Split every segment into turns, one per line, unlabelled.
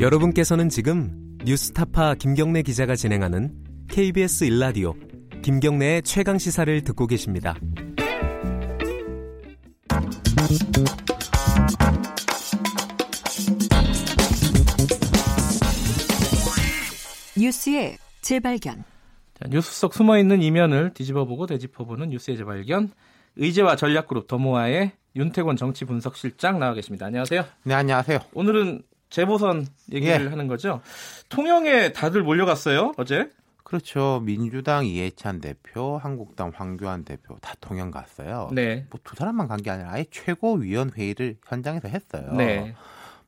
여러분께서는 지금 뉴스타파 김경래 기자가 진행하는 KBS 일라디오 김경래의 최강 시사를 듣고 계십니다.
뉴스의 재발견.
자, 뉴스 속 숨어 있는 이면을 뒤집어보고 되짚어보는 뉴스의 재발견. 의제와 전략그룹 더모아의 윤태권 정치 분석실장 나와 계십니다. 안녕하세요.
네, 안녕하세요.
오늘은 재보선 얘기를
예.
하는 거죠. 통영에 다들 몰려갔어요. 어제.
그렇죠. 민주당 이해찬 대표, 한국당 황교안 대표 다 통영 갔어요.
네.
뭐 두 사람만 간 게 아니라 아예 최고위원 회의를 현장에서 했어요.
네.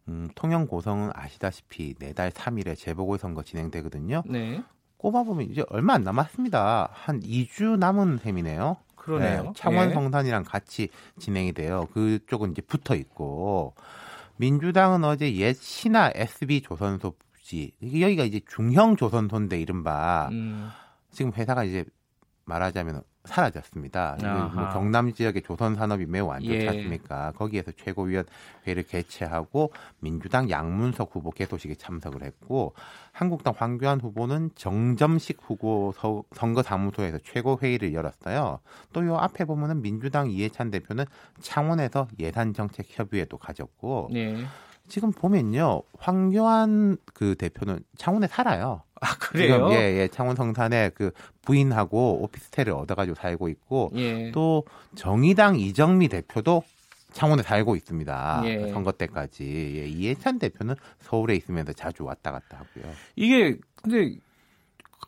음, 통영 고성은 아시다시피 내달 3일에 재보궐 선거 진행되거든요.
네.
꼽아보면 이제 얼마 안 남았습니다. 한 2주 남은 셈이네요.
그러네요.
네, 창원
예.
성산이랑 같이 진행이 돼요. 그쪽은 이제 붙어 있고 민주당은 어제 옛 신화 SB 조선소 부지 여기가 이제 중형 조선소인데 이른바.
음,
지금 회사가 이제 말하자면 사라졌습니다. 이게 뭐. 경남 지역의 조선 산업이 매우 안 좋지
예.
않습니까? 거기에서 최고위원 회를 개최하고 민주당 양문석 후보 개소식에 참석을 했고 한국당 황교안 후보는 정점식 후보 서- 선거 사무소에서 최고 회의를 열었어요. 또 요 앞에 보면은 민주당 이해찬 대표는 창원에서 예산 정책 협의회도 가졌고
네.
지금 보면요 황교안 그 대표는 창원에 살아요.
아, 그래요?
지금 예, 예, 창원 성산에 그 부인하고 오피스텔을 얻어가지고 살고 있고
예.
또 정의당 이정미 대표도 창원에 살고 있습니다.
예.
선거 때까지 예, 이해찬 대표는 서울에 있으면서 자주 왔다 갔다 하고요.
이게 근데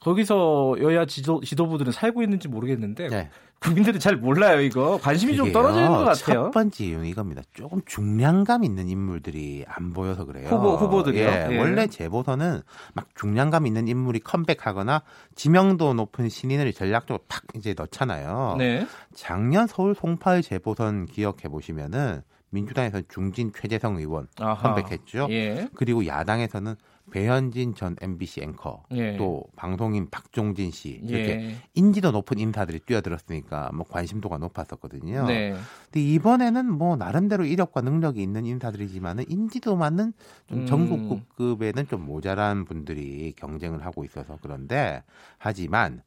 거기서 여야 지도, 지도부들은 살고 있는지 모르겠는데
네.
국민들이 잘 몰라요 이거 관심이 좀. 떨어지는 것 같아요.
첫 번째 이유는 이겁니다. 조금 중량감 있는 인물들이 안 보여서 그래요.
후보- 후보들이요?
예,
예.
원래 재보선은 막 중량감 있는 인물이 컴백하거나 지명도 높은 신인을 전략적으로 탁 이제 넣잖아요.
네.
작년 서울 송파의 재보선 기억해 보시면은 민주당에서 중진 최재성 의원. 컴백했죠.
예.
그리고 야당에서는 배현진 전 MBC 앵커
예.
또 방송인 박종진 씨 이렇게
예.
인지도 높은 인사들이 뛰어들었으니까 뭐 관심도가 높았었거든요.
네.
근데 이번에는 뭐 나름대로 이력과 능력이 있는 인사들이지만은 인지도만은 좀
음.
전국급에는 좀 모자란 분들이 경쟁을 하고 있어서 그런데 하지만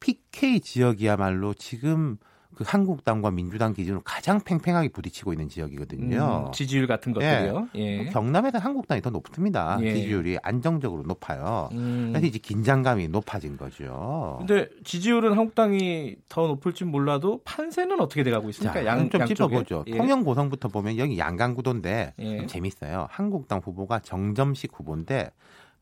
PK 지역이야말로 지금 그 한국당과 민주당 기준으로 가장 팽팽하게 부딪히고 있는 지역이거든요.
음, 지지율 같은 것들이요. 예.
경남에서 한국당이 더 높습니다.
예.
지지율이 안정적으로 높아요.
음.
그래서 이제 긴장감이 높아진 거죠.
근데 지지율은 한국당이 더 높을지 몰라도 판세는 어떻게 돼가고 있습니까?
자,
양,
좀? 짚어보죠.
예.
통영 고성부터 보면 여기 양강 구도인데
예.
좀 재밌어요. 한국당 후보가 정점식 후보인데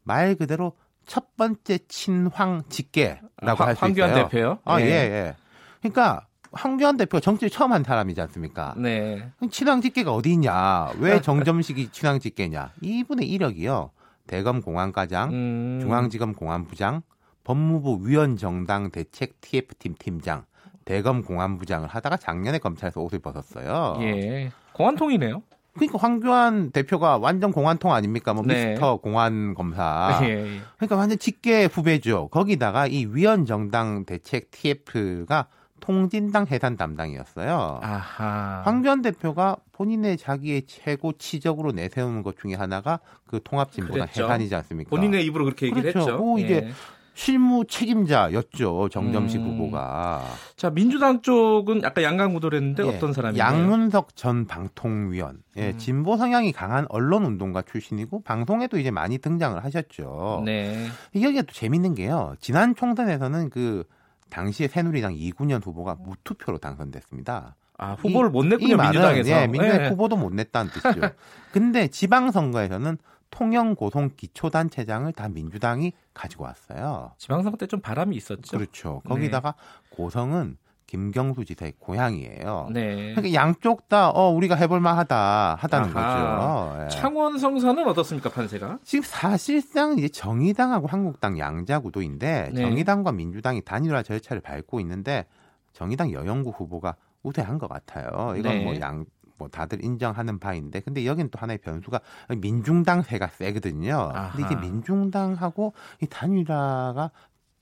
말 그대로 첫 번째 친황 직계라고
아,
할수
황교안
있어요.
대표요?
아,
예.
예, 예. 그러니까 황교안 대표가 정치를 처음 한 사람이지 않습니까?
네.
친황 직계가 어디 있냐? 왜 정점식이 친황 직계냐? 이분의 이력이요. 대검 공안과장,
음.
중앙지검 공안부장, 법무부 위원정당 대책 TF팀 팀장, 대검 공안부장을 하다가 작년에 검찰에서 옷을 벗었어요.
예. 공안통이네요.
그러니까 황교안 대표가 완전 공안통 아닙니까? 뭐
네.
미스터 공안 검사.
예.
그러니까 완전 직계 후배죠. 거기다가 이 위원정당 대책 TF가 통진당 해산 담당이었어요.
아하.
황교안 대표가 본인의 자기의 최고 치적으로 내세우는 것 중에 하나가 그 통합진보당. 해산이지 않습니까?
본인의 입으로 그렇게 얘기를
그렇죠.
했죠.
오, 이게
예.
실무 책임자였죠. 정점식
음.
후보가.
자 민주당 쪽은 아까 양강구도를 했는데
예,
어떤 사람이에요?
양문석 전 방통위원. 예,
음.
진보 성향이 강한 언론 운동가 출신이고 방송에도 이제 많이 등장을 하셨죠.
네.
여기가 또 재밌는 게요. 지난 총선에서는 그 당시에 새누리당 이군현 후보가 무투표로 당선됐습니다.
아 후보를
못이
냈군요
말은,
민주당에서.
예, 민주당
예.
후보도 못 냈다는 뜻이죠. 근데 지방선거에서는 통영 고성 기초단체장을 다 민주당이 가지고 왔어요.
지방선거 때 좀 바람이 있었죠.
그렇죠. 거기다가 고성은 김경수 지사의 고향이에요.
네.
그러니까 양쪽 다 어, 우리가 해볼 만하다 하다는
아하.
거죠. 예.
창원 성사는 어떻습니까 판세가?
지금 사실상 이제 정의당하고 한국당 양자 구도인데
네.
정의당과 민주당이 단일화 절차를 밟고 있는데 정의당 여영구 후보가 우세한 것 같아요. 이건
네.
뭐양 뭐 다들 인정하는 바인데 근데 여기는 또 하나의 변수가 민중당 세가 세거든요. 근데 이제
아하.
민중당하고 이 단일화가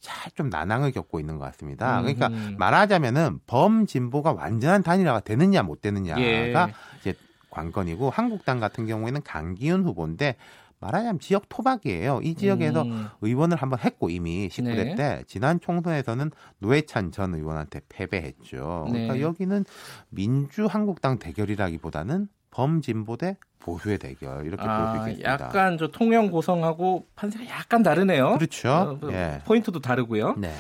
잘 좀 난항을 겪고 있는 것 같습니다. 그러니까
음흠.
말하자면은 범진보가 완전한 단일화가 되느냐 못 되느냐가
예.
이제 관건이고 한국당 같은 경우에는 강기훈 후보인데 말하자면 지역 토박이에요. 이 지역에서
음.
의원을 한번 했고 이미 19대
네.
때 지난 총선에서는 노회찬 전 의원한테 패배했죠.
네.
그러니까 여기는 민주 한국당 대결이라기보다는 범진보 대 보수의 대결 이렇게 볼수
아,
있겠습니다.
약간 저 통영 고성하고 판세가 약간 다르네요.
그렇죠.
어, 뭐
예.
포인트도 다르고요.
네.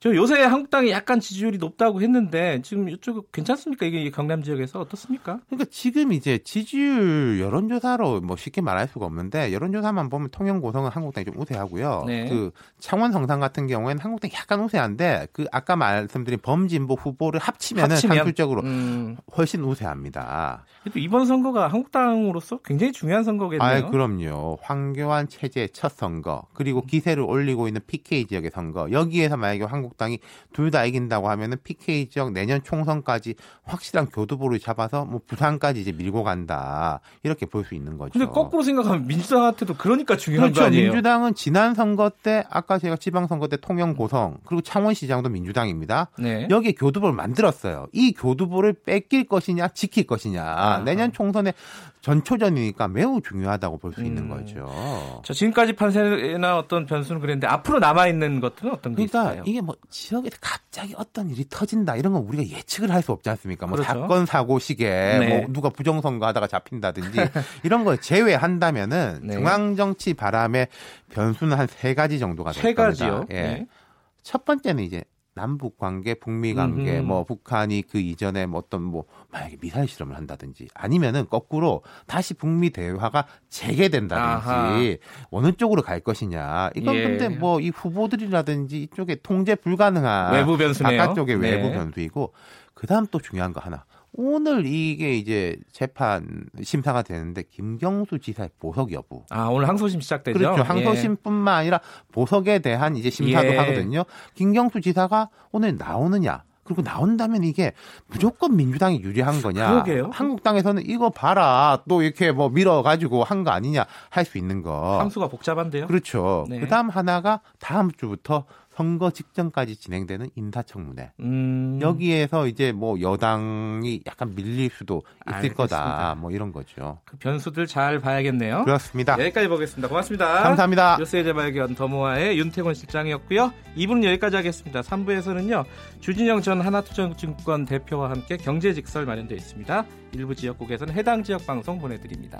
저 요새 한국당이 약간 지지율이 높다고 했는데 지금 이쪽 괜찮습니까? 이게 경남 지역에서 어떻습니까?
그러니까 지금 이제 지지율 여론조사로 뭐 쉽게 말할 수가 없는데 여론조사만 보면 통영 고성은 한국당이 좀 우세하고요.
네.
그 창원 성산 같은 경우에는 한국당이 약간 우세한데 그 아까 말씀드린 범진보 후보를 합치면은
합치면?
상술적으로
음,
훨씬 우세합니다.
그래도 이번 선거가 한국당으로서 굉장히 중요한 선거겠네요.
아, 그럼요. 황교안 체제의 첫 선거, 그리고 기세를 올리고 있는 PK 지역의 선거. 여기에서 만약에 한국 당이 둘 다 이긴다고 하면은 PK 지역 내년 총선까지 확실한 교두보를 잡아서 뭐 부산까지 이제 밀고 간다. 이렇게 볼 수 있는 거죠.
근데 거꾸로 생각하면 민주당한테도 그러니까 중요한
그렇죠.
거 아니에요?
민주당은 지난 선거 때 아까 제가 지방선거 때 통영 고성 그리고 창원시장도 민주당입니다.
네.
여기에 교두보를 만들었어요. 이 교두보를 뺏길 것이냐 지킬 것이냐
아하.
내년 총선에 전초전이니까 매우 중요하다고 볼수 있는
음.
거죠.
자, 지금까지 판세나 어떤 변수는 그랬는데 앞으로 남아 있는 것들은 어떤 게
그러니까
있을까요?
이게 뭐 지역에서 갑자기 어떤 일이 터진다 이런 건 우리가 예측을 할 수 없지 않습니까? 뭐
그렇죠.
사건 사고 시기에
네.
뭐 누가 부정선거하다가 잡힌다든지 이런 걸 제외한다면은
네.
중앙 정치 바람의 변수는 한 세 가지 정도가
될세
겁니다.
가지요.
예.
네.
첫 번째는 이제 남북 관계, 북미 관계,
음흠.
뭐 북한이 그 이전에 뭐 어떤 뭐 만약에 미사일 실험을 한다든지 아니면은 거꾸로 다시 북미 대화가 재개된다든지
아하.
어느 쪽으로 갈 것이냐. 이건
예.
근데 뭐 이 후보들이라든지 이쪽에 통제 불가능한
외부 변수네요.
바깥쪽의 외부
네.
변수이고 그다음 또 중요한 거 하나. 오늘 이게 이제 재판 심사가 되는데 김경수 지사의 보석 여부.
아, 오늘 항소심 시작되죠?
그렇죠.
예.
항소심뿐만 아니라 보석에 대한 이제 심사도
예.
하거든요. 김경수 지사가 오늘 나오느냐? 그리고 나온다면 이게 무조건 민주당이 유리한 거냐?
그러게요.
한국당에서는 이거 봐라 또 이렇게 뭐 밀어가지고 한 거 아니냐 할 수 있는 거.
항수가 복잡한데요?
그렇죠.
네.
그 다음 하나가 다음 주부터 선거 직전까지 진행되는 인사청문회.
음.
여기에서 이제 뭐 여당이 약간 밀릴 수도 있을
알겠습니다.
거다. 뭐 이런 거죠.
그 변수들 잘 봐야겠네요.
그렇습니다.
여기까지 보겠습니다. 고맙습니다.
감사합니다.
뉴스의 재발견 더모아의 윤태곤 실장이었고요. 2부는 여기까지 하겠습니다. 3부에서는요. 주진영 전 하나투자증권 대표와 함께 경제직설 마련되어 있습니다. 일부 지역국에서는 해당 지역 방송 보내드립니다.